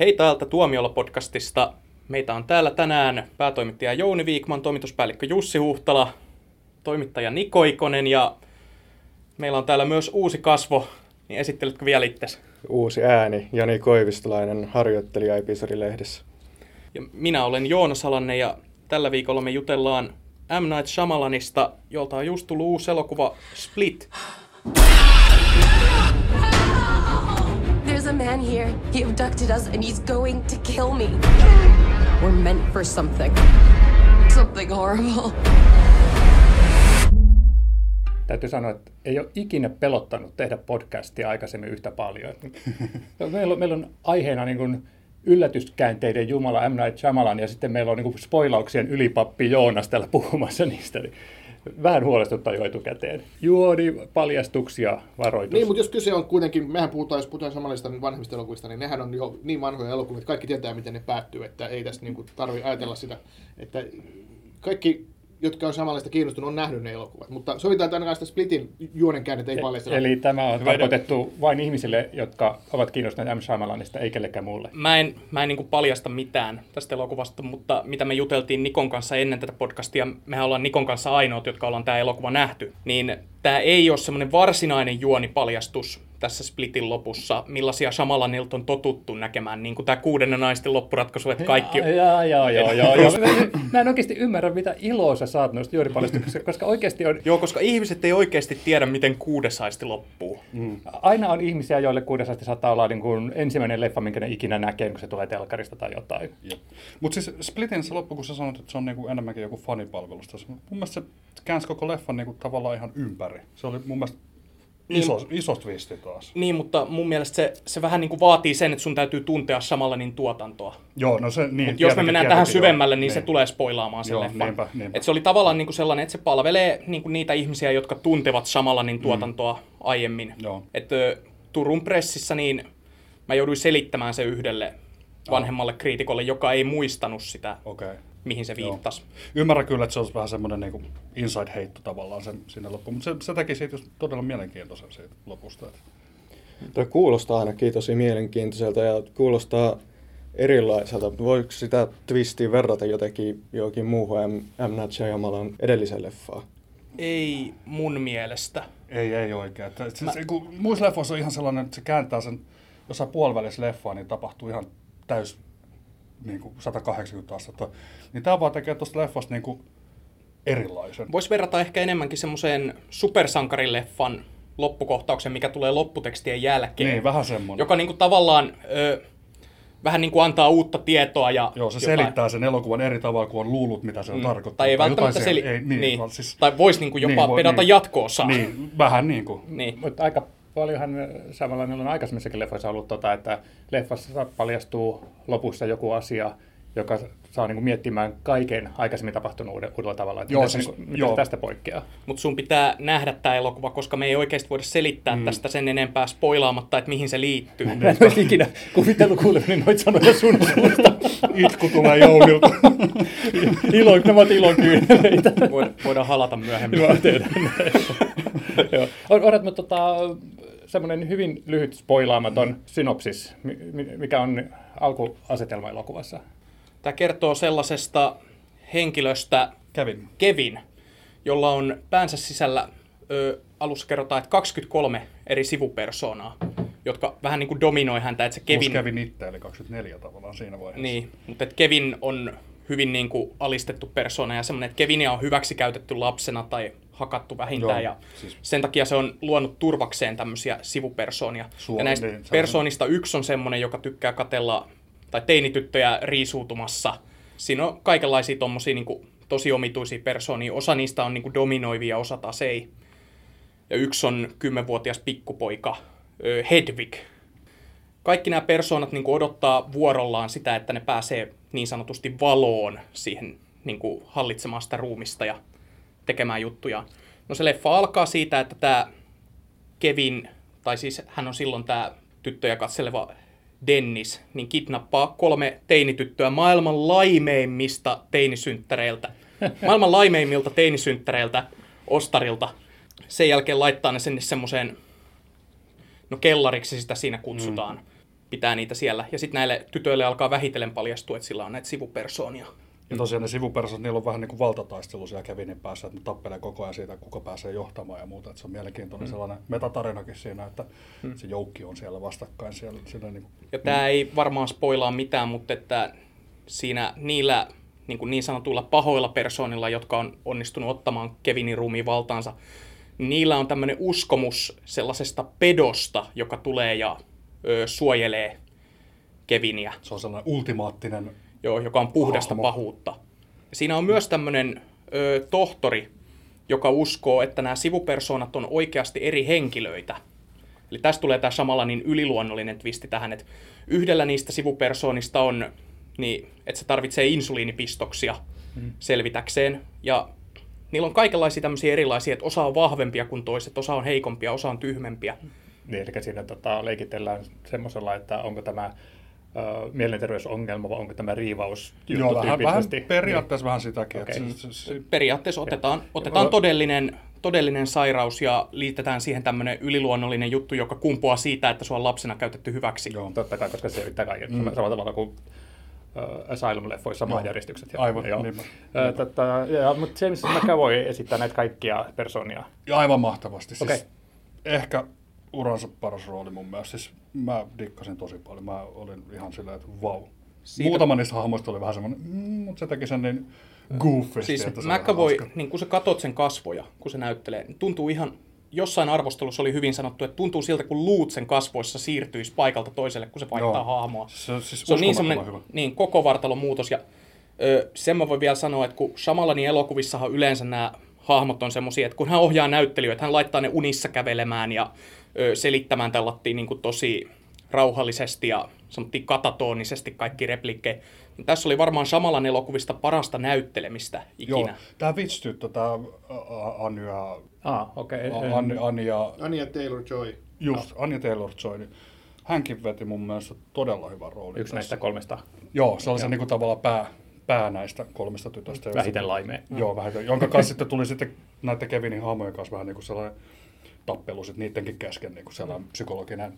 Hei täältä Tuomiolla-podcastista. Meitä on täällä tänään päätoimittaja Jouni Viikman, toimituspäällikkö Jussi Huhtala, toimittaja Niko Ikonen ja meillä on täällä myös uusi kasvo. Niin esittelytkö vielä itsesi? Uusi ääni, Jani Koivistolainen, harjoittelija Episodi-lehdessä. Ja minä olen Joona Salanne ja tällä viikolla me jutellaan M. Night Shyamalanista, jolta on just tullut uusi elokuva Split. A man here. He abducted us and he's going to kill me. We're meant for something. Something horrible. Täytyy sanoa, että ei ole ikinä pelottanut tehdä podcastia aikaisemmin yhtä paljon. meillä, on, meillä on aiheena niin kuin yllätyskäänteiden Jumala M. Night Shyamalan ja sitten meillä on niin kuin spoilauksien ylipappi Joonas täällä puhumassa niistä. Niin vähän huolestuttaa jo etukäteen. Juoni, paljastuksia, varoitus. Niin, mutta jos kyse on kuitenkin, mehän puhutaan, jos puhutaan samanlaista niin vanhemmista elokuvista, niin nehän on jo niin vanhoja elokuvia, että kaikki tietää, miten ne päättyy, että ei tässä niin tarvitse ajatella sitä, että kaikki jotka on samanlaista kiinnostunut, on nähnyt ne elokuvat. Mutta sovitaan, että ainakaan sitä Splitin juonen käännet ei paljastella. Eli tämä on tarkoitettu vain ihmisille, jotka ovat kiinnostuneet M. Shyamalanista, ei kellekään muulle. Mä en, mä en niin paljasta mitään tästä elokuvasta, mutta mitä me juteltiin Nikon kanssa ennen tätä podcastia, mehän ollaan Nikon kanssa ainoat, jotka ollaan tämä elokuva nähty, niin tämä ei ole semmoinen varsinainen juonipaljastus, tässä Splitin lopussa, millaisia Shamalanilta on totuttu näkemään, niin kuin tämä kuudennen naisten loppuratkaisu, että kaikki... Joo, joo, joo, joo, joo. Mä en oikeasti ymmärrä, mitä iloa sä saat noista juoripaljastuksista, koska oikeasti on... Joo, koska ihmiset ei oikeasti tiedä, miten kuudes aisti loppuu. Mm. Aina on ihmisiä, joille kuudes aisti saattaa olla niin kuin ensimmäinen leffa, minkä ne ikinä näkee, kun se tulee telkarista tai jotain. Mutta siis Splitin se loppu, kun sä sanot, että se on niinku enemmänkin joku fanipalvelusta. Mun mielestä se käänsi koko leffan niinku tavallaan ihan ympäri. Se oli mun mielestä niin, iso, twisti taas. Niin, mutta mun mielestä se, se vähän niin kuin vaatii sen, että sun täytyy tuntea samalla niin tuotantoa. Joo, no se, niin. Mut jos me mennään tähän syvemmälle, niin, niin, se tulee spoilaamaan sen joo, leffan. Niinpä, niinpä. Et se oli tavallaan niin kuin sellainen, että se palvelee niin kuin niitä ihmisiä, jotka tuntevat samalla niin tuotantoa mm. aiemmin. Joo. Et, Turun pressissä niin mä jouduin selittämään se yhdelle vanhemmalle kriitikolle, joka ei muistanut sitä. Okay mihin se viittasi. Joo. Ymmärrän kyllä, että se olisi vähän semmoinen niin inside-heitto tavallaan sen, sinne loppuun, mutta se, se teki siitä todella mielenkiintoisen siitä lopusta. Että. Tuo kuulostaa ainakin tosi mielenkiintoiselta ja kuulostaa erilaiselta. Voiko sitä twistiä verrata jotenkin johonkin muuhun M. M. Night Shyamalan edellisen leffaan? Ei mun mielestä. Ei, ei oikein. Siis, Mä... kun, muissa leffoissa on ihan sellainen, että se kääntää sen jossain puolivälissä leffaa, niin tapahtuu ihan täys niin kuin 180 astetta. Niin tämä vaan tekee tuosta leffasta niin kuin erilaisen. Voisi verrata ehkä enemmänkin semmoiseen supersankarileffan loppukohtauksen, mikä tulee lopputekstien jälkeen. Niin, vähän semmoinen. Joka niin kuin tavallaan ö, vähän niin kuin antaa uutta tietoa. Ja Joo, se joka... selittää sen elokuvan eri tavalla kuin on luullut, mitä se on mm. tarkoittanut. Tai ei välttämättä seli... Ei, niin, niin. Siis... Tai voisi niin kuin jopa niin, voi, pedata niin. jatkoossa. Niin, vähän niin kuin. Niin. Mutta aika paljonhan samalla on aikaisemmissakin leffoissa ollut, tota, että leffassa paljastuu lopussa joku asia, joka saa niin kuin miettimään kaiken aikaisemmin tapahtunut uudella tavalla, että joo, mitä, siis, niin kuin, joo. tästä poikkeaa. Mutta sun pitää nähdä tämä elokuva, koska me ei oikeasti voida selittää mm. tästä sen enempää spoilaamatta, että mihin se liittyy. Mä en olisi ikinä kuvitellut kuulevani noita sanoja sun suusta. Itku tulee Jounilta. Ilo, nämä ovat ilon kyyneleitä. Voidaan halata myöhemmin. Joo, tehdään Joo. Odotat, mutta tota, semmoinen hyvin lyhyt spoilaamaton synopsis, mikä on alkuasetelma elokuvassa. Tämä kertoo sellaisesta henkilöstä, Kevin, Kevin jolla on päänsä sisällä, ö, alussa kerrotaan, että 23 eri sivupersoonaa, jotka vähän niin kuin dominoi häntä. Että se Kevin... Plus Kevin itse, eli 24 tavallaan siinä vaiheessa. Niin, mutta että Kevin on hyvin niin kuin alistettu persoona ja semmoinen, että Kevinia on hyväksi käytetty lapsena tai hakattu vähintään. Joo, ja siis... Sen takia se on luonut turvakseen tämmöisiä sivupersoonia. Suori, ja näistä niin, persoonista on... yksi on semmoinen, joka tykkää katella tai teinityttöjä riisuutumassa. Siinä on kaikenlaisia tommosia niin kuin, tosi omituisia persoonia. Osa niistä on niin kuin, dominoivia, osa taas ei. Ja yksi on kymmenvuotias pikkupoika, Hedvig. Kaikki nämä persoonat niin kuin, odottaa vuorollaan sitä, että ne pääsee niin sanotusti valoon siihen niin kuin, hallitsemaan sitä ruumista ja tekemään juttuja. No se leffa alkaa siitä, että tämä Kevin, tai siis hän on silloin tämä tyttöjä katseleva Dennis, niin kidnappaa kolme teinityttöä maailman laimeimmista teinisynttäreiltä. Maailman laimeimmilta teinisynttäreiltä, ostarilta. Sen jälkeen laittaa ne sinne semmoiseen, no kellariksi sitä siinä kutsutaan. Mm. pitää niitä siellä. Ja sitten näille tytöille alkaa vähitellen paljastua, että sillä on näitä sivupersoonia. Ja tosiaan ne sivupersonat, niillä on vähän niin kuin valtataistelu siellä Kevinin päässä, että ne tappelee koko ajan siitä, kuka pääsee johtamaan ja muuta. Että se on mielenkiintoinen mm. sellainen metatarinakin siinä, että mm. se joukki on siellä vastakkain. Siellä, siellä niin kuin, ja tämä ei varmaan spoilaa mitään, mutta että siinä niillä niin, kuin niin sanotuilla pahoilla persoonilla, jotka on onnistunut ottamaan Kevinin ruumiin valtaansa, niillä on tämmöinen uskomus sellaisesta pedosta, joka tulee ja ö, suojelee Kevinia. Se on sellainen ultimaattinen Joo, joka on puhdasta hahmo. pahuutta. Siinä on myös tämmöinen ö, tohtori, joka uskoo, että nämä sivupersoonat on oikeasti eri henkilöitä. Eli tästä tulee tämä samalla niin yliluonnollinen twisti tähän, että yhdellä niistä sivupersoonista on, niin, että se tarvitsee insuliinipistoksia mm. selvitäkseen. Ja niillä on kaikenlaisia tämmöisiä erilaisia, että osa on vahvempia kuin toiset, osa on heikompia, osa on tyhmempiä. Niin, eli siinä tota, leikitellään semmoisella, että onko tämä mielenterveysongelma vai onko tämä riivaus Joo, vähän, vähän periaatteessa niin. vähän sitäkin. Okay. Että se, se, periaatteessa otetaan, otetaan todellinen, todellinen sairaus ja liitetään siihen tämmöinen yliluonnollinen juttu, joka kumpuaa siitä, että sua on lapsena käytetty hyväksi. Joo, totta kai, koska se yrittää kaiken. Mm. Samalla tavalla kuin uh, Asylum-leffoissa maanjäristykset. Aivan, joo. Niin. Uh, tota, ja, mutta James McAvoy esittää näitä kaikkia persoonia. Ja aivan mahtavasti. Siis okay. Ehkä uransa paras rooli mun mielestä. Siis mä dikkasin tosi paljon. Mä olin ihan silleen, että vau. Wow. Siitä... Muutama niistä hahmoista oli vähän semmoinen, mm, mutta se teki sen niin goofy. Siis että McAvoy, niin kun sä katot sen kasvoja, kun se näyttelee, niin tuntuu ihan, jossain arvostelussa oli hyvin sanottu, että tuntuu siltä, kun luut sen kasvoissa siirtyisi paikalta toiselle, kun se vaihtaa Joo. hahmoa. Se, siis se on niin, semmoinen, niin koko vartalon muutos. Ja ö, sen mä voin vielä sanoa, että kun Shamalanin elokuvissahan yleensä nämä hahmot on semmoisia, että kun hän ohjaa näyttelijöitä, hän laittaa ne unissa kävelemään ja ö, selittämään tällattiin niin kuin tosi rauhallisesti ja sanottiin katatonisesti kaikki replikkejä. Niin tässä oli varmaan samalla elokuvista parasta näyttelemistä ikinä. Joo, tämä vitstyttö, tämä Anja... Ah, okei. Okay. Anja, Anja, Anja Taylor-Joy. Just, Anja Taylor-Joy. Niin hänkin veti mun mielestä todella hyvän roolin. Yksi tässä. näistä kolmesta. Joo, se oli se niin kuin tavallaan pää, pää näistä kolmesta tytöstä. Vähiten laimea. Joo, vähiten. Jonka kanssa sitten tuli sitten näiden Kevinin hahmojen kanssa vähän niin kuin sellainen tappelu sitten niidenkin kesken, niin kuin sellainen psykologinen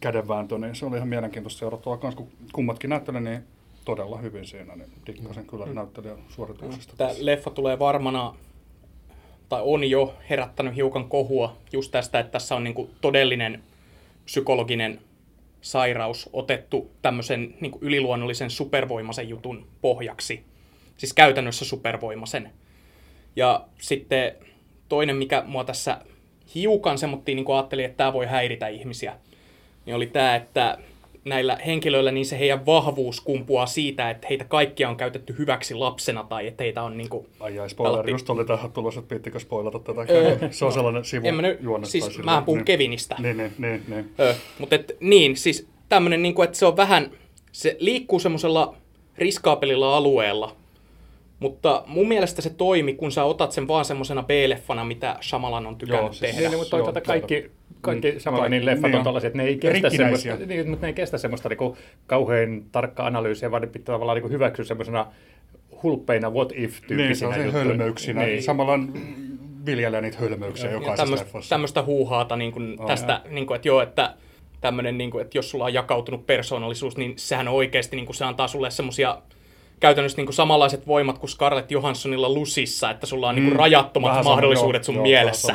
kädenvääntö, niin se oli ihan mielenkiintoista seurattavaa kanssa, kun kummatkin näytteli niin todella hyvin siinä, niin dikkasin kyllä mm. näyttelijän suorituksesta. Tämä leffa tulee varmana, tai on jo herättänyt hiukan kohua just tästä, että tässä on niin todellinen psykologinen sairaus otettu tämmöisen niin yliluonnollisen supervoimaisen jutun pohjaksi. Siis käytännössä supervoimaisen. Ja sitten toinen, mikä mua tässä hiukan semmoittiin niin ajattelin, että tämä voi häiritä ihmisiä, niin oli tämä, että näillä henkilöillä niin se heidän vahvuus kumpuaa siitä, että heitä kaikkia on käytetty hyväksi lapsena tai että heitä on niin kuin... Ai jai, spoiler, pelattiin. just oli tähän tulossa, että pittikö spoilata tätä. Öö, se on sellainen sivu en mä nyt, Siis mä puhun niin, Kevinistä. Niin, niin, niin. niin. Öö, mutta et, niin, siis tämmöinen, niin kuin, että se on vähän, se liikkuu semmoisella riskaapelilla alueella, mutta mun mielestä se toimi, kun sä otat sen vaan semmoisena B-leffana, mitä Shamalan on tykännyt joo, siis, tehdä. Niin, mutta toisaalta kaikki, kaikki mm, samalla niin leffat niin on tällaiset, että ne ei kestä semmoista, niin, mutta ne ei kestä semmoista niin kauhean tarkkaa analyysiä, vaan ne pitää tavallaan niin hyväksyä semmoisena hulppeina what if-tyyppisinä niin, juttuina. hölmöyksinä. Niin. Samalla viljellä niitä hölmöyksiä jokaisessa tämmöstä, leffassa. Tämmöistä huuhaata niin kuin oh, tästä, niin kuin, että joo, että tämmöinen, niin kuin, että jos sulla on jakautunut persoonallisuus, niin sehän on oikeasti, niin kuin, se antaa sulle semmoisia käytännössä niin kuin samanlaiset voimat kuin Scarlett Johanssonilla Lusissa, että sulla on niin kuin mm, rajattomat Vähän mahdollisuudet sun joo, mielessä.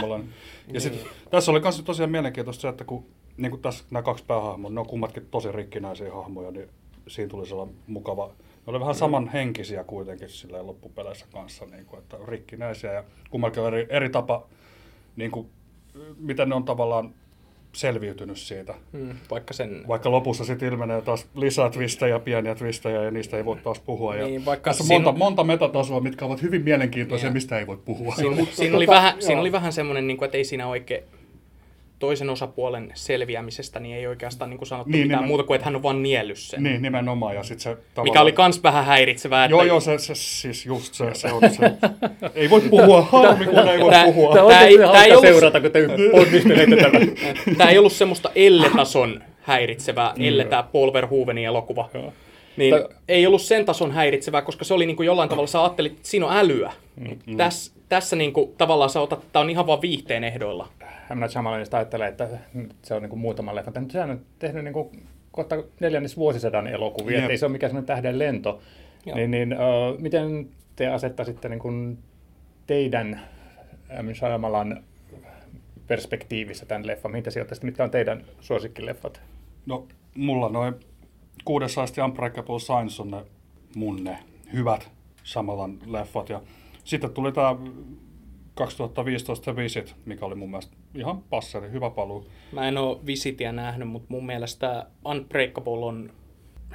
Ja sit, niin. tässä oli myös tosiaan mielenkiintoista se, että kun niin kuin tässä nämä kaksi päähahmoa, ne on kummatkin tosi rikkinäisiä hahmoja, niin siinä tuli sellainen mukava, ne oli vähän samanhenkisiä kuitenkin sillä loppupeleissä kanssa, niin kuin, että rikkinäisiä ja kummallakin on eri, eri tapa, niin kuin, miten ne on tavallaan selviytynyt siitä. Mm, vaikka, sen... vaikka lopussa sitten ilmenee taas lisää twistejä, pieniä twistejä, ja niistä ei voi taas puhua. Ja niin, vaikka tässä on monta, monta metatasoa, mitkä ovat hyvin mielenkiintoisia, yeah. mistä ei voi puhua. Siinä, siinä, oli, vähän, siinä oli vähän semmoinen, niin kuin, että ei siinä oikein toisen osapuolen selviämisestä, niin ei oikeastaan niin kuin sanottu niin, mitään nimen... muuta kuin, että hän on vain niellyt sen. Niin, nimenomaan. Ja sit se, tavallaan... Mikä oli kans vähän häiritsevää. Että... Joo, joo, se, se, siis just se, se on se. ei voi puhua, harmi kun ei voi tää, puhua. Tämä on ei, tää ei ollut... seurata, kun te ponnistelette tätä. Tämä ei ollut semmoista elle-tason häiritsevää, elle tämä Paul Verhoevenin elokuva. Joo. Niin Ta- ei ollut sen tason häiritsevää, koska se oli niin kuin jollain tavalla, sä ajattelit, että siinä on älyä. Mm, mm. Tässä, tässä niin kuin, tavallaan sä otat, tämä on ihan vaan viihteen ehdoilla M. Night Shyamalanista ajattelee, että se on niin kuin muutama leffa. Mutta sehän on tehnyt niin kuin kohta neljännes vuosisadan elokuvia, Jep. ettei se ole mikään sellainen tähden lento. Joo. Niin, niin uh, miten te asettaisitte niin kuin teidän M. Shyamalan perspektiivissä tämän leffan? Mitä sijoittaisitte? Mitkä on teidän suosikkileffat? No, mulla noin kuudes asti Unbreakable Science on ne mun ne hyvät Samalan leffat. Ja sitten tuli tämä 2015 Visit, mikä oli mun mielestä ihan passeri, hyvä paluu. Mä en ole Visitia nähnyt, mutta mun mielestä Unbreakable on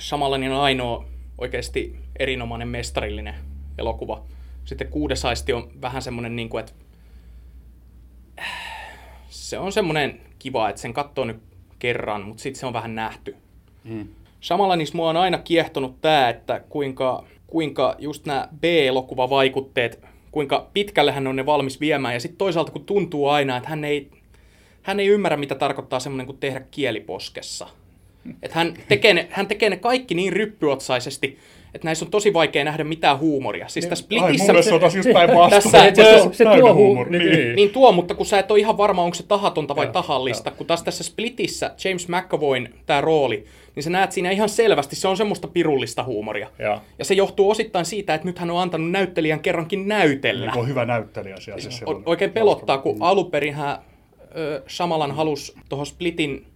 Shamalanin ainoa oikeasti erinomainen mestarillinen elokuva. Sitten Kuudes aisti on vähän semmoinen, niin kuin, että se on semmoinen kiva, että sen katsoo nyt kerran, mutta sitten se on vähän nähty. Mm. Shamalanis mua on aina kiehtonut tämä, että kuinka, kuinka just nämä B-elokuvavaikutteet, kuinka pitkälle hän on ne valmis viemään. Ja sitten toisaalta kun tuntuu aina, että hän ei, hän ei ymmärrä, mitä tarkoittaa semmoinen kuin tehdä kieliposkessa. Että hän, tekee ne, hän tekee ne kaikki niin ryppyotsaisesti, että näissä on tosi vaikea nähdä mitään huumoria. Siis tässä Ai, mun Splitissä... mielestä se on taas just. Tässä- Se se- se täynnä tuo huu- huumoria. niin, niin. Niin tuo, mutta kun sä et ole ihan varma, onko se tahatonta vai Joo, tahallista, kun taas tässä Splitissä James McAvoyn tämä rooli, niin sä näet siinä ihan selvästi, se on semmoista pirullista huumoria. Joo. Ja se johtuu osittain siitä, että nyt hän on antanut näyttelijän kerrankin näytellä. Niin, on hyvä näyttelijä siellä. Siis siellä O- on- oikein pelottaa, kun alunperinhän ö, Samalan halusi tuohon Splitin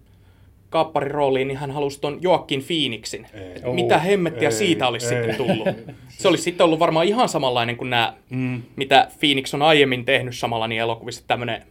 kapparirooliin, niin hän halusi ton Joaquin Phoenixin. Oo, mitä hemmettiä ei, siitä olisi ei. sitten tullut. Se olisi sitten ollut varmaan ihan samanlainen kuin nämä, mm. mitä Phoenix on aiemmin tehnyt Samalanin elokuvissa, tämmöinen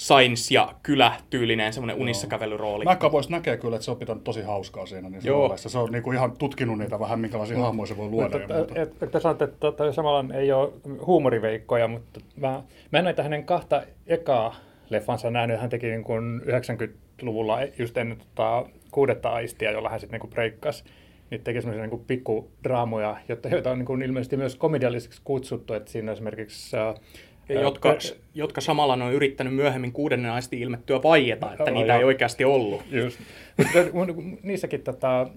science- ja kylä-tyylinen semmoinen unissa kävelyrooli. McAvoy näkee kyllä, että se on pitänyt tosi hauskaa siinä. Niin Joo. Se on niinku ihan tutkinut niitä vähän, minkälaisia mm. hahmoja se voi luoda. Mutta, ja muuta. et, et, te sanotte, että tota, samalla ei ole huumoriveikkoja, mutta mä, mä en näitä hänen kahta ekaa leffansa nähnyt. Hän teki niin kuin 90-luvulla just ennen tota, kuudetta aistia, jolla hän sitten niin breikkasi. Niin teki semmoisia niin pikkudraamoja, jotta, joita on niin kuin ilmeisesti myös komediallisiksi kutsuttu. Että siinä esimerkiksi... Äh, Ja jotka, jotka samalla on yrittänyt myöhemmin kuudennen aistin ilmettyä vaieta, että niitä ei oikeasti ollut. Just. Niissäkin tota, äh,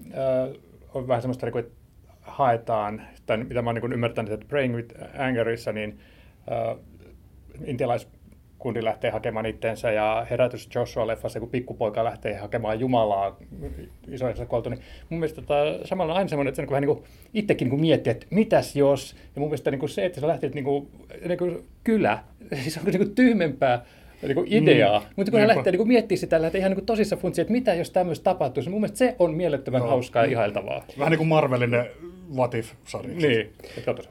on vähän semmoista, niin että haetaan, tai mitä mä oon niin ymmärtänyt, että Praying with Angerissa, niin äh, intialaiskundi lähtee hakemaan itteensä ja herätys Joshua-leffassa, kun pikkupoika lähtee hakemaan Jumalaa isoissa kuoltu, niin mun mielestä tota, samalla on aina semmoinen, että se niin vähän niin kuin itsekin niin kuin miettii, että mitäs jos, ja mun mielestä niin kuin se, että se lähtee niin kuin, niin kuin kylä, siis onko se niin kuin tyhmempää niin kuin ideaa, mm. mutta kun hän Niinpä. lähtee niin kuin miettimään sitä, lähtee ihan niin kuin tosissaan funtsia, että mitä jos tämmöistä tapahtuisi, mun mielestä se on mielettömän Joo. hauskaa ja ihailtavaa. Vähän niin kuin Marvelin What If-sarja. Niin,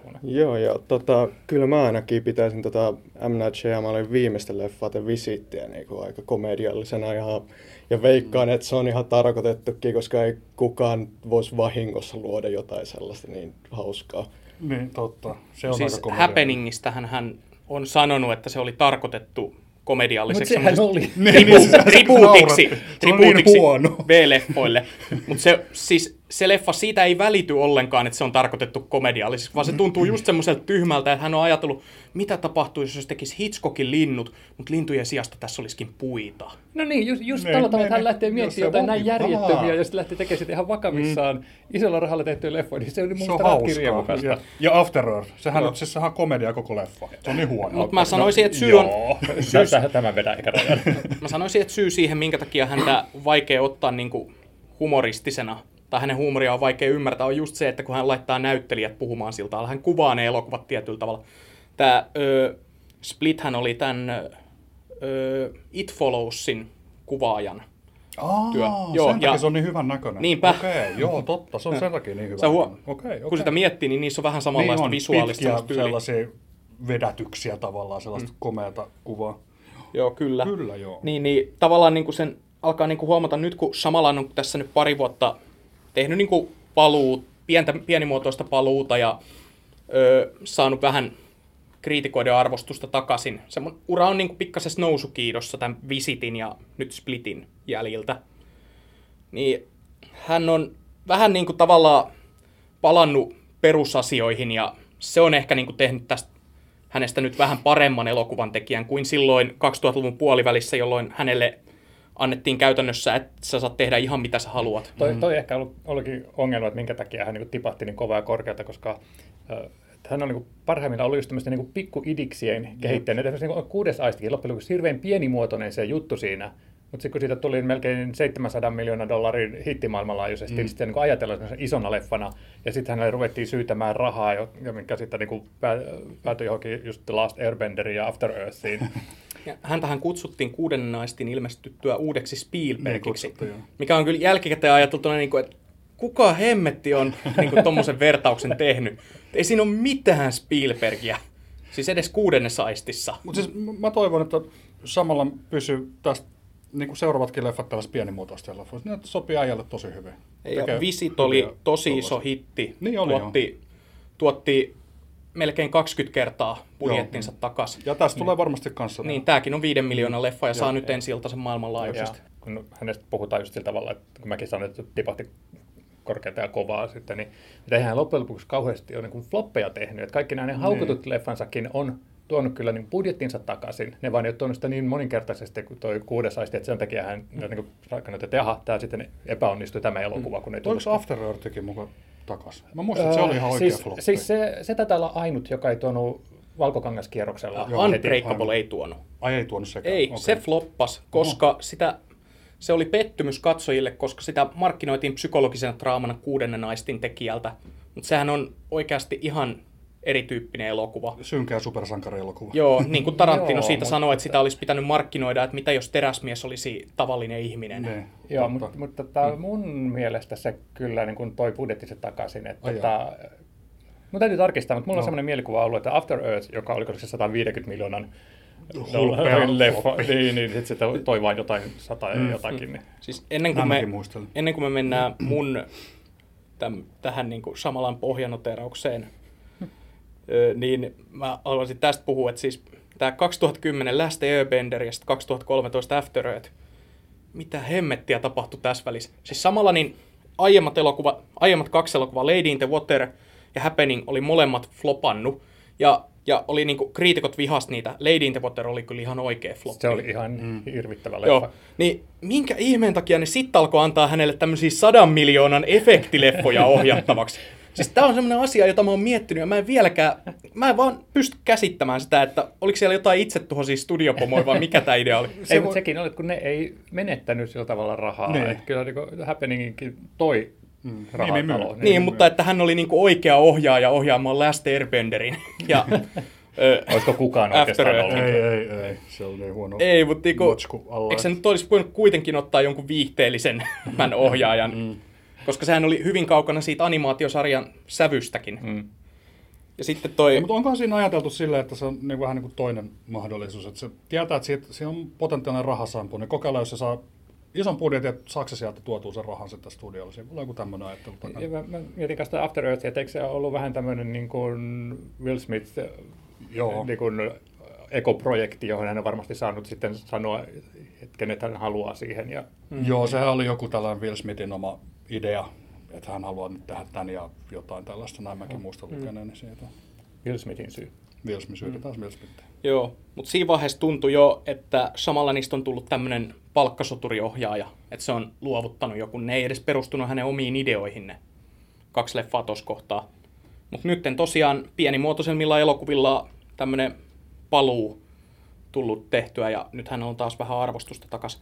huono. Joo, ja tota, kyllä mä ainakin pitäisin tota M. Night Shyamalan viimeistä leffaa The Visittiä niin kuin aika komediallisena ja, ja veikkaan, että se on ihan tarkoitettukin, koska ei kukaan voisi vahingossa luoda jotain sellaista niin hauskaa. Niin, totta. Se on Siis aika. Happeningistähän hän on sanonut, että se oli tarkoitettu komedialliseksi. Mutta sehän oli. Niin, niin, siis äsken tribuutiksi, nauratti. Se on niin tribuutiksi huono. V-leffoille. Mutta se, siis, se leffa, siitä ei välity ollenkaan, että se on tarkoitettu komedialliseksi, vaan se tuntuu just semmoiselta tyhmältä, että hän on ajatellut, mitä tapahtuisi, jos tekisi Hitchcockin linnut, mutta lintujen sijasta tässä olisikin puita. No niin, just, just Niin, tällä tavalla, niin, että hän niin. lähtee Jos miettimään jotain näin järjettömiä, Aa. ja sitten lähtee tekemään sitä ihan vakavissaan mm. isolla rahalla tehtyä leffoja, niin se oli mun Se on mielestä. Ja, ja After Earth. Sehän, on, siis sehän on komedia koko leffa. Se on niin huono. Mutta mä sanoisin, että syy on, Joo. Tämä, tämä vedää ehkä mä sanoisin, että syy siihen, minkä takia häntä on vaikea ottaa niin kuin humoristisena, tai hänen huumoria on vaikea ymmärtää, on just se, että kun hän laittaa näyttelijät puhumaan siltä hän kuvaa ne elokuvat tietyllä tavalla. Tämä ö, Splithän oli tämän ö, It Followsin kuvaajan. Aa, työ. Joo, sen ja- se on niin hyvän näköinen. Niinpä. Okei, joo, totta. Se on sen takia niin hyvä. Sä huo- Okei, okei. Kun sitä miettii, niin niissä on vähän niin samanlaista on, visuaalista tyyliä. sellaisia vedätyksiä tavallaan, sellaista mm. komeata kuvaa. Joo, kyllä. Kyllä, joo. Niin, niin tavallaan niin kuin sen alkaa niin kuin huomata nyt, kun Samalan on tässä nyt pari vuotta tehnyt niin paluu, pientä, pienimuotoista paluuta ja ö, saanut vähän kriitikoiden arvostusta takaisin. Se mun ura on niin pikkasessa nousukiidossa tämän Visitin ja nyt Splitin jäljiltä. Niin hän on vähän niin kuin tavallaan palannut perusasioihin ja se on ehkä niin kuin tehnyt tästä hänestä nyt vähän paremman elokuvan tekijän kuin silloin 2000-luvun puolivälissä, jolloin hänelle annettiin käytännössä, että sä saat tehdä ihan mitä sä haluat. Toi, toi ehkä ollut, olikin ongelma, että minkä takia hän niin tipahti niin kovaa ja korkealta, koska äh, hän on niin parhaimmillaan ollut just tämmöistä niin pikkuidiksien kehittänyt. Esimerkiksi niin kuudes aistikin loppujen lopuksi hirveän pienimuotoinen se juttu siinä. Mutta sitten kun siitä tuli melkein 700 miljoonaa dollarin hitti maailmanlaajuisesti, mm. niin sitten niin ajatellaan isona leffana. Ja sitten hänelle ruvettiin syytämään rahaa, mikä sitten niin päätyi johonkin just The Last Airbenderiin ja After Earthiin. Häntähän kutsuttiin kuuden naistin ilmestyttyä uudeksi Spielbergiksi, niin mikä on kyllä jälkikäteen ajateltuna, niin kuin, että kuka hemmetti on niin tuommoisen vertauksen tehnyt. Ei siinä ole mitään Spielbergia. Siis edes kuudennessa aistissa. Mutta siis mä toivon, että samalla pysyy tästä niin kuin seuraavatkin leffat tällaisessa pienimuotoista leffoista. Ne sopii äijälle tosi hyvin. Ja Visit oli tosi iso hitti. Niin oli tuotti, tuotti melkein 20 kertaa budjettinsa Joo. takaisin. Ja tästä niin. tulee varmasti kanssa. Niin, tämäkin on 5 miljoonan leffa ja, ja saa nyt ensi iltaisen maailmanlaajuisesti. Ja, kun hänestä puhutaan just sillä tavalla, että kun mäkin sanoin, että tipahti korkeata ja kovaa sitten, niin eihän loppujen lopuksi kauheasti ole niin floppeja tehnyt. Että kaikki nämä niin. haukutut leffansakin on tuonut kyllä niin budjettinsa takaisin. Ne vaan ei ole tuonut sitä niin moninkertaisesti kuin tuo kuudes aisti, että sen takia hän mm. niin rakennut, että jaha, tämä sitten epäonnistui tämä elokuva, kun ei tullut. Oliko After Earthkin mukaan takaisin? Mä muistan, että se oli ihan oikea siis, floppi. Siis se, se taitaa olla ainut, joka ei tuonut valkokangaskierroksella. Joo, Unbreakable ei tuonut. Ai ei tuonut sekään. Ei, okay. se floppas, koska no. sitä, se oli pettymys katsojille, koska sitä markkinoitiin psykologisena draamana kuudennen naistin tekijältä. Mutta sehän on oikeasti ihan erityyppinen elokuva. Synkeä supersankarielokuva. Joo, niin kuin Tarantino Joo, siitä mutta... sanoi, että sitä olisi pitänyt markkinoida, että mitä jos teräsmies olisi tavallinen ihminen. Ne, Joo, mutta, mutta tota, mm. mun mielestä se kyllä niin kuin toi budjettinsa takaisin. Että tota, mun täytyy tarkistaa, mutta mulla no. on sellainen mielikuva ollut, että After Earth, joka oli se 150 miljoonan leffa, niin, niin sitten se toi vain jotain sata mm. jotakin. Niin. Siis ennen kuin, me, ennen kuin me mennään mun täm, tähän niin kuin samalan pohjanoteraukseen, niin mä haluaisin tästä puhua, että siis tämä 2010 Last Airbender ja sitten 2013 After Earth, mitä hemmettiä tapahtui tässä välissä. Siis samalla niin aiemmat, elokuva, aiemmat kaksi elokuvaa, Lady in the Water ja Happening, oli molemmat flopannut. Ja, ja oli niinku, kriitikot vihast niitä. Lady in the Water oli kyllä ihan oikea floppi. Se oli ihan mm. hirvittävä leffa. Joo. Niin minkä ihmeen takia ne sitten alkoi antaa hänelle tämmöisiä sadan miljoonan efektileffoja ohjattavaksi? Siis tämä on semmoinen asia, jota mä oon miettinyt ja mä en vieläkään, mä en vaan pysty käsittämään sitä, että oliko siellä jotain itsetuhoisia studiopomoja vai mikä tämä idea oli. Se ei, mutta sekin oli, kun ne ei menettänyt sillä tavalla rahaa. Niin. Että kyllä niin Happeninginkin toi Mm. Niin, niin, niin, niin mutta että hän oli niinku oikea ohjaaja ohjaamaan Last Airbenderin. Ja, Olisiko kukaan oikeastaan ollut? Ei, ei, ei. Se oli niin huono Ei, mutta niinku, eikö se nyt olisi voinut kuitenkin ottaa jonkun viihteellisen ohjaajan? mm koska sehän oli hyvin kaukana siitä animaatiosarjan sävystäkin. Mm. Ja sitten toi... Ja, mutta onko siinä ajateltu silleen, että se on niin vähän niin kuin toinen mahdollisuus, että se tietää, että siitä, siinä on potentiaalinen rahasampu, niin kokeilla, jos se saa ison budjetin, että saako se sieltä tuotua sen rahan sitten studiolle. Siinä voi joku tämmöinen ajattelu takana. Mä, mä mietin kanssa After Earth, että eikö se ollut vähän tämmöinen niin kuin Will Smith Joo. Niin kuin ekoprojekti, johon hän on varmasti saanut sitten sanoa, että kenet hän haluaa siihen. Ja... Mm. Joo, sehän oli joku tällainen Will Smithin oma idea, että hän haluaa nyt tehdä tämän ja jotain tällaista, näin mäkin muistan mm. lukeneeni siitä. Will Smithin syy. Will Smith syy, mm. taas Will Smith. Joo, mutta siinä vaiheessa tuntui jo, että samalla niistä on tullut tämmöinen palkkasoturiohjaaja, että se on luovuttanut joku, ne ei edes perustunut hänen omiin ideoihin ne kaksi leffaa tuossa kohtaa. Mutta nyt tosiaan pienimuotoisemmilla elokuvilla tämmöinen paluu tullut tehtyä ja nythän on taas vähän arvostusta takaisin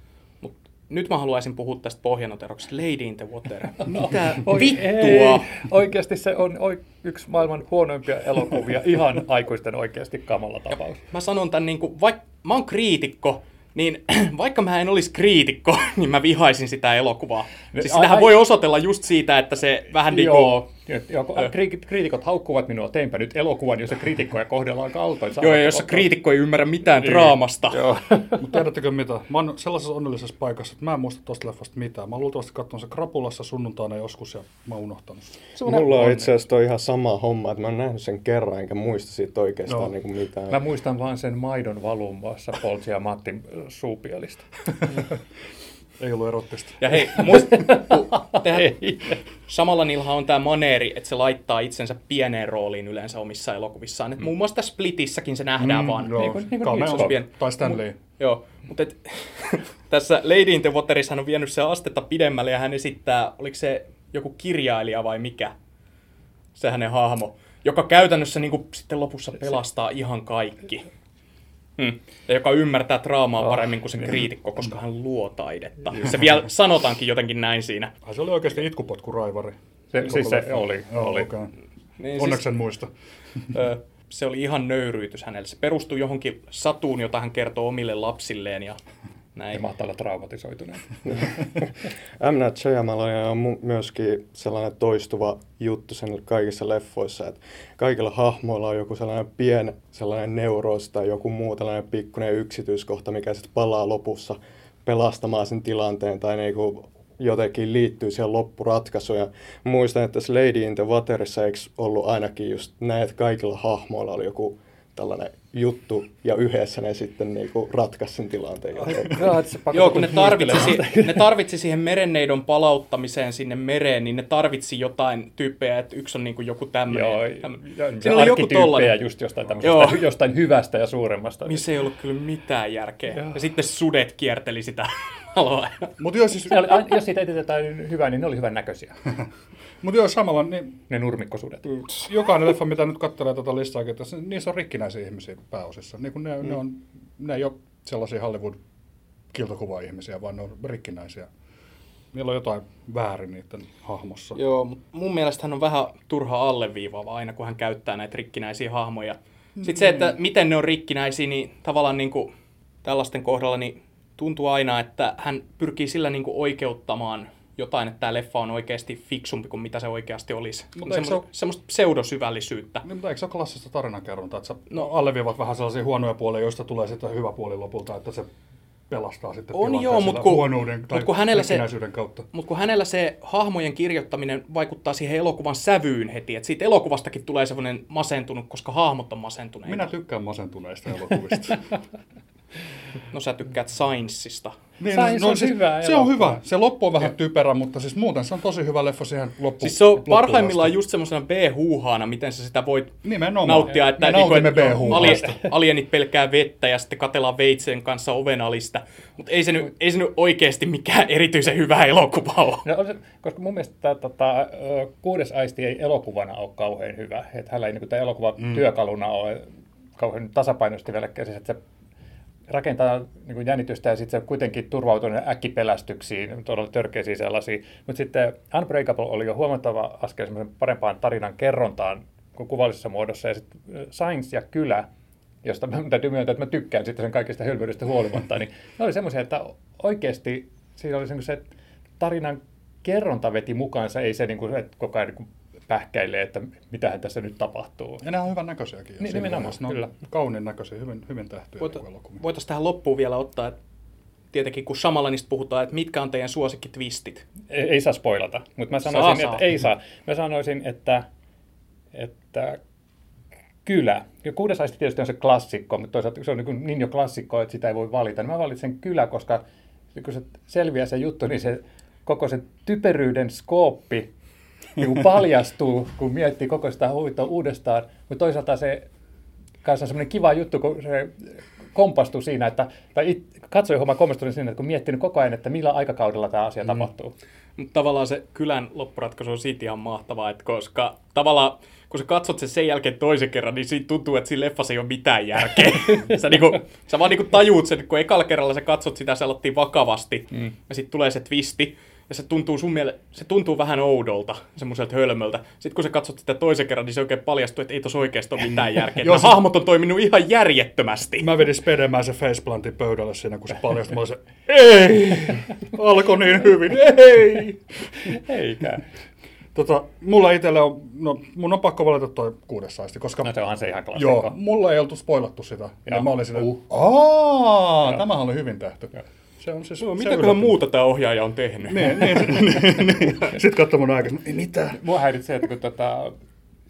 nyt mä haluaisin puhua tästä pohjanoteroksesta, Lady in the Water. Mitä Oi, vittua? Ei. Oikeasti se on yksi maailman huonoimpia elokuvia, ihan aikuisten oikeasti kamala tapaus. Ja mä sanon tämän, niin kuin, vaikka mä oon kriitikko, niin vaikka mä en olisi kriitikko, niin mä vihaisin sitä elokuvaa. Siis sitähän voi osoitella just siitä, että se vähän niin kuin kriitikot haukkuvat minua, teinpä nyt elokuvan, jossa kriitikkoja kohdellaan kaltoin. Joo, ja jossa kriitikko ei ymmärrä mitään niin. draamasta. Mutta tiedättekö mitä? Mä oon sellaisessa onnellisessa paikassa, että mä en muista tuosta leffasta mitään. Mä oon luultavasti katsonut se Krapulassa sunnuntaina joskus ja mä oon unohtanut sen. Mulla on itse asiassa ihan sama homma, että mä oon nähnyt sen kerran enkä muista siitä oikeastaan no. niin kuin mitään. Mä muistan vain sen maidon valumassa Poltsi ja Mattin suupielistä. Ei ollut erottista. Ja hei, muist, tehdä, samalla niillä on tämä maneeri, että se laittaa itsensä pieneen rooliin yleensä omissa elokuvissaan. Et mm. Muun muassa tässä Splitissäkin se nähdään mm, vaan. Joo, niin kuin, niin kuin pien... tai Stanley. Mut, joo, mutta et, tässä Lady in the Waterissa hän on vienyt se astetta pidemmälle ja hän esittää, oliko se joku kirjailija vai mikä, se hänen hahmo. joka käytännössä niin kuin, sitten lopussa pelastaa ihan kaikki. Hmm. Ja joka ymmärtää draamaa paremmin kuin se kriitikko, koska hän luo taidetta. Se vielä sanotaankin jotenkin näin siinä. Ai se oli oikeasti itkupotkuraivari. Se, siis se oli. Joo, oli. Okay. Niin, Onneksi siis, en muista. ö, se oli ihan nöyryytys hänelle. Se perustui johonkin satuun, jota hän kertoo omille lapsilleen ja Ne näin. mahtaa olla traumatisoituneet. M. Night Shyamalan on mu- myöskin sellainen toistuva juttu sen kaikissa leffoissa, että kaikilla hahmoilla on joku sellainen pien sellainen neuroosi tai joku muu tällainen pikkuinen yksityiskohta, mikä sitten palaa lopussa pelastamaan sen tilanteen tai niinku jotenkin liittyy siihen loppuratkaisuun. Ja muistan, että tässä Lady in the Waterissa eikö ollut ainakin just näin, että kaikilla hahmoilla oli joku tällainen juttu ja yhdessä ne sitten niinku ratkaisi sen tilanteen. jotenkin. God, se Joo, kun ne tarvitsi, si- ne tarvitsi siihen merenneidon palauttamiseen sinne mereen, niin ne tarvitsi jotain tyyppejä, että yksi on niin kuin joku tämmöinen. Joo, tämmönen. ja, Siinä oli joku tollainen, just jostain Joo. jostain hyvästä ja suuremmasta. missä ei ollut kyllä mitään järkeä. Ja sitten sudet kierteli sitä aloa. Mutta joo, siis, oli, jos siitä etsitään hyvää, niin ne oli hyvän näköisiä. mut joo, samalla niin Ne nurmikkosudet. jokainen leffa, mitä nyt katselee tuota listaa, että se- niissä on rikkinäisiä ihmisiä pääosissa. Niin kun ne, mm. ne, on, ne ei ole sellaisia Hollywood-kiltokuva-ihmisiä, vaan ne on rikkinäisiä. Niillä on jotain väärin niiden hahmossa. Joo, mutta mun mielestä hän on vähän turha alleviivaava aina, kun hän käyttää näitä rikkinäisiä hahmoja. Sitten se, että miten ne on rikkinäisiä, niin tavallaan niin kuin tällaisten kohdalla niin tuntuu aina, että hän pyrkii sillä niin kuin oikeuttamaan jotain, että tämä leffa on oikeasti fiksumpi kuin mitä se oikeasti olisi. Mutta Mutta eikö se semmoista, semmoista pseudosyvällisyyttä. Niin, mutta eikö se ole klassista tarinankerrontaa, että sä no. alleviivat vähän sellaisia huonoja puolia, joista tulee sitten hyvä puoli lopulta, että se pelastaa sitten On joo, sillä mut kun- huonouden tai mut kun hänellä se- kautta. Mutta kun hänellä se hahmojen kirjoittaminen vaikuttaa siihen elokuvan sävyyn heti, että siitä elokuvastakin tulee semmoinen masentunut, koska hahmot on masentuneita. Minä tykkään masentuneista elokuvista. No sä tykkäät Sciencesta. Niin, Science on siis, hyvä Se on hyvä. Se loppu on vähän typerä, mutta siis muuten se on tosi hyvä leffa siihen loppuun. Siis se on parhaimmillaan just semmoisena B-huuhaana, miten sä sitä voit Nimenomaan. nauttia, että, Me niinku, nautimme että B-huuhaasta. ali- alienit pelkää vettä ja sitten katellaan veitsen kanssa ovenalista. Mutta ei, se nyt- ei se nyt oikeasti mikään erityisen hyvä elokuva ole. No, on se, koska mun mielestä tämä tota, kuudes aisti ei elokuvana ole kauhean hyvä. Että hänellä ei niin tämä elokuva mm. työkaluna ole kauhean tasapainoisesti vielä käsissä, että se rakentaa niin kuin jännitystä ja sitten se kuitenkin turvautuu ne äkkipelästyksiin, todella törkeisiin sellaisiin. Mutta sitten Unbreakable oli jo huomattava askel parempaan tarinan kerrontaan kuin kuvallisessa muodossa. Ja sitten Science ja Kylä, josta mä täytyy myöntää, että mä tykkään sitten sen kaikista hölmöydestä huolimatta, niin ne oli semmoisia, että oikeasti siinä oli se, tarinan kerronta veti mukaansa, ei se, niin kuin, että koko ajan niin pähkäilee, että mitähän tässä nyt tapahtuu. Ja nämä on hyvän näköisiäkin. Niin, nimenomaan, on kyllä. Kauniin näköisiä, hyvin, hyvin tehtyjä Voit, niin elokuvia. voitaisiin tähän loppuun vielä ottaa, että tietenkin kun Shamalanista puhutaan, että mitkä on teidän suosikkitwistit. Ei, ei saa spoilata, mutta mä sanoisin, saa. että ei saa. Mä sanoisin, että, että kylä. Ja kuudes aisti tietysti on se klassikko, mutta toisaalta se on niin, niin jo klassikko, että sitä ei voi valita. Niin mä valitsen kylä, koska kun se selviää se juttu, niin se koko se typeryyden skooppi niin paljastuu, kun miettii koko sitä huvittua uudestaan. Mutta toisaalta se kanssa on semmoinen kiva juttu, kun se kompastuu siinä, että, tai it, katsoja homma kompastuu siinä, että kun miettinyt koko ajan, että millä aikakaudella tämä asia mm. tapahtuu. Mutta tavallaan se kylän loppuratkaisu on siitä ihan mahtavaa, että koska tavallaan kun sä katsot sen sen jälkeen toisen kerran, niin siitä tuntuu, että siinä leffassa ei ole mitään järkeä. sä, niinku, sä vaan niinku tajuut sen, kun ekalla kerralla sä katsot sitä, aloittiin vakavasti, mm. ja sitten tulee se twisti, ja se tuntuu sun miele- se tuntuu vähän oudolta, semmoiselta hölmöltä. Sitten kun sä katsot sitä toisen kerran, niin se oikein paljastuu, että ei tossa oikeasti ole mitään järkeä. Joo, se- hahmot on toiminut ihan järjettömästi. Mä vedin spedemään se faceplantin pöydälle siinä, kun se paljastui. Mä se, ei, alkoi niin hyvin, ei. Eikä. Tota, mulla itselle on, no mun on pakko valita toi kuudes saisti, koska No se onhan se ihan klassikko. joo, mulla ei oltu spoilattu sitä. Ja, Joo. mä olin silleen, Uh. aah, tämähän oli hyvin tehty. Se on No, se mitäköhän yllätti. muuta tämä ohjaaja on tehnyt? Niin, niin, niin, niin. Sitten katsoi mun aikaisemmin, ei mitään. Mua häiritsi se, että kun tota,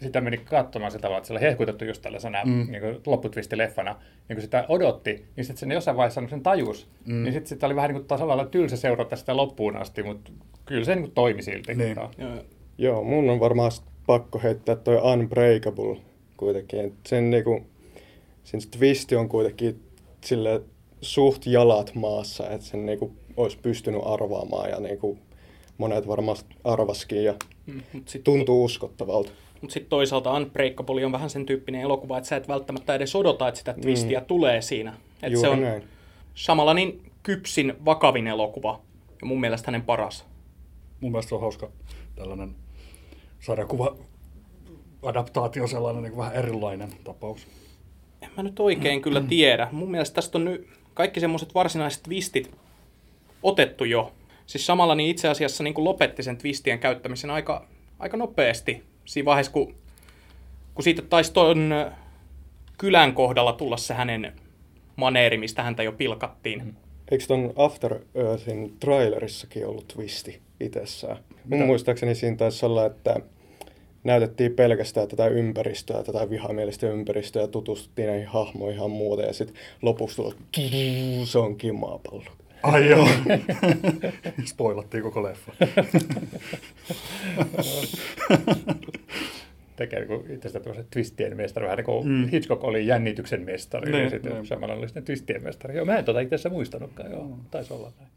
sitä meni katsomaan sitä tavalla, että se oli hehkutettu just tällaisena mm. niin lopputvisti-leffana, niin kun sitä odotti, niin sitten sen jossain vaiheessa sen tajus, mm. niin sitten sit oli vähän niin kuin tavallaan tylsä seurata sitä loppuun asti, mutta kyllä se niin kuin toimi silti. Niin. Joo. Joo, mun on varmaan pakko heittää toi Unbreakable kuitenkin. Sen niinku, sen se twisti on kuitenkin sille suht jalat maassa, että sen niinku olisi pystynyt arvaamaan ja niinku monet varmasti arvaskin. Ja mm, mut sit tuntuu uskottavalta. Mutta sitten toisaalta Unbreakable on vähän sen tyyppinen elokuva, että sä et välttämättä edes odota, että sitä twistiä mm. tulee siinä. Että se on näin. samalla niin kypsin vakavin elokuva ja mun mielestä hänen paras. Mun mielestä se on hauska tällainen sarjakuva adaptaatio sellainen niin vähän erilainen tapaus. En mä nyt oikein kyllä tiedä. Mun mielestä tästä on nyt kaikki semmoiset varsinaiset twistit otettu jo. Siis samalla niin itse asiassa niin kuin lopetti sen twistien käyttämisen aika, aika nopeasti. Siinä vaiheessa, kun, kun siitä taisi ton kylän kohdalla tulla se hänen maneeri, mistä häntä jo pilkattiin. Mm. Eikö ton After Earthin trailerissakin ollut twisti itsessään? Mun muistaakseni siinä taisi olla, että näytettiin pelkästään tätä ympäristöä, tätä vihamielistä ympäristöä, ja tutustuttiin näihin hahmoihin ihan muuta, ja sitten lopuksi tuli, se onkin maapallo. Ai joo. Spoilattiin koko leffa. Tekee niin itse asiassa twistien mestari, vähän niin kuin mm. Hitchcock oli jännityksen mestari, niin, ja sitten niin. samalla oli sitten twistien mestari. Joo, mä en tota itse asiassa muistanutkaan, joo, taisi olla näin.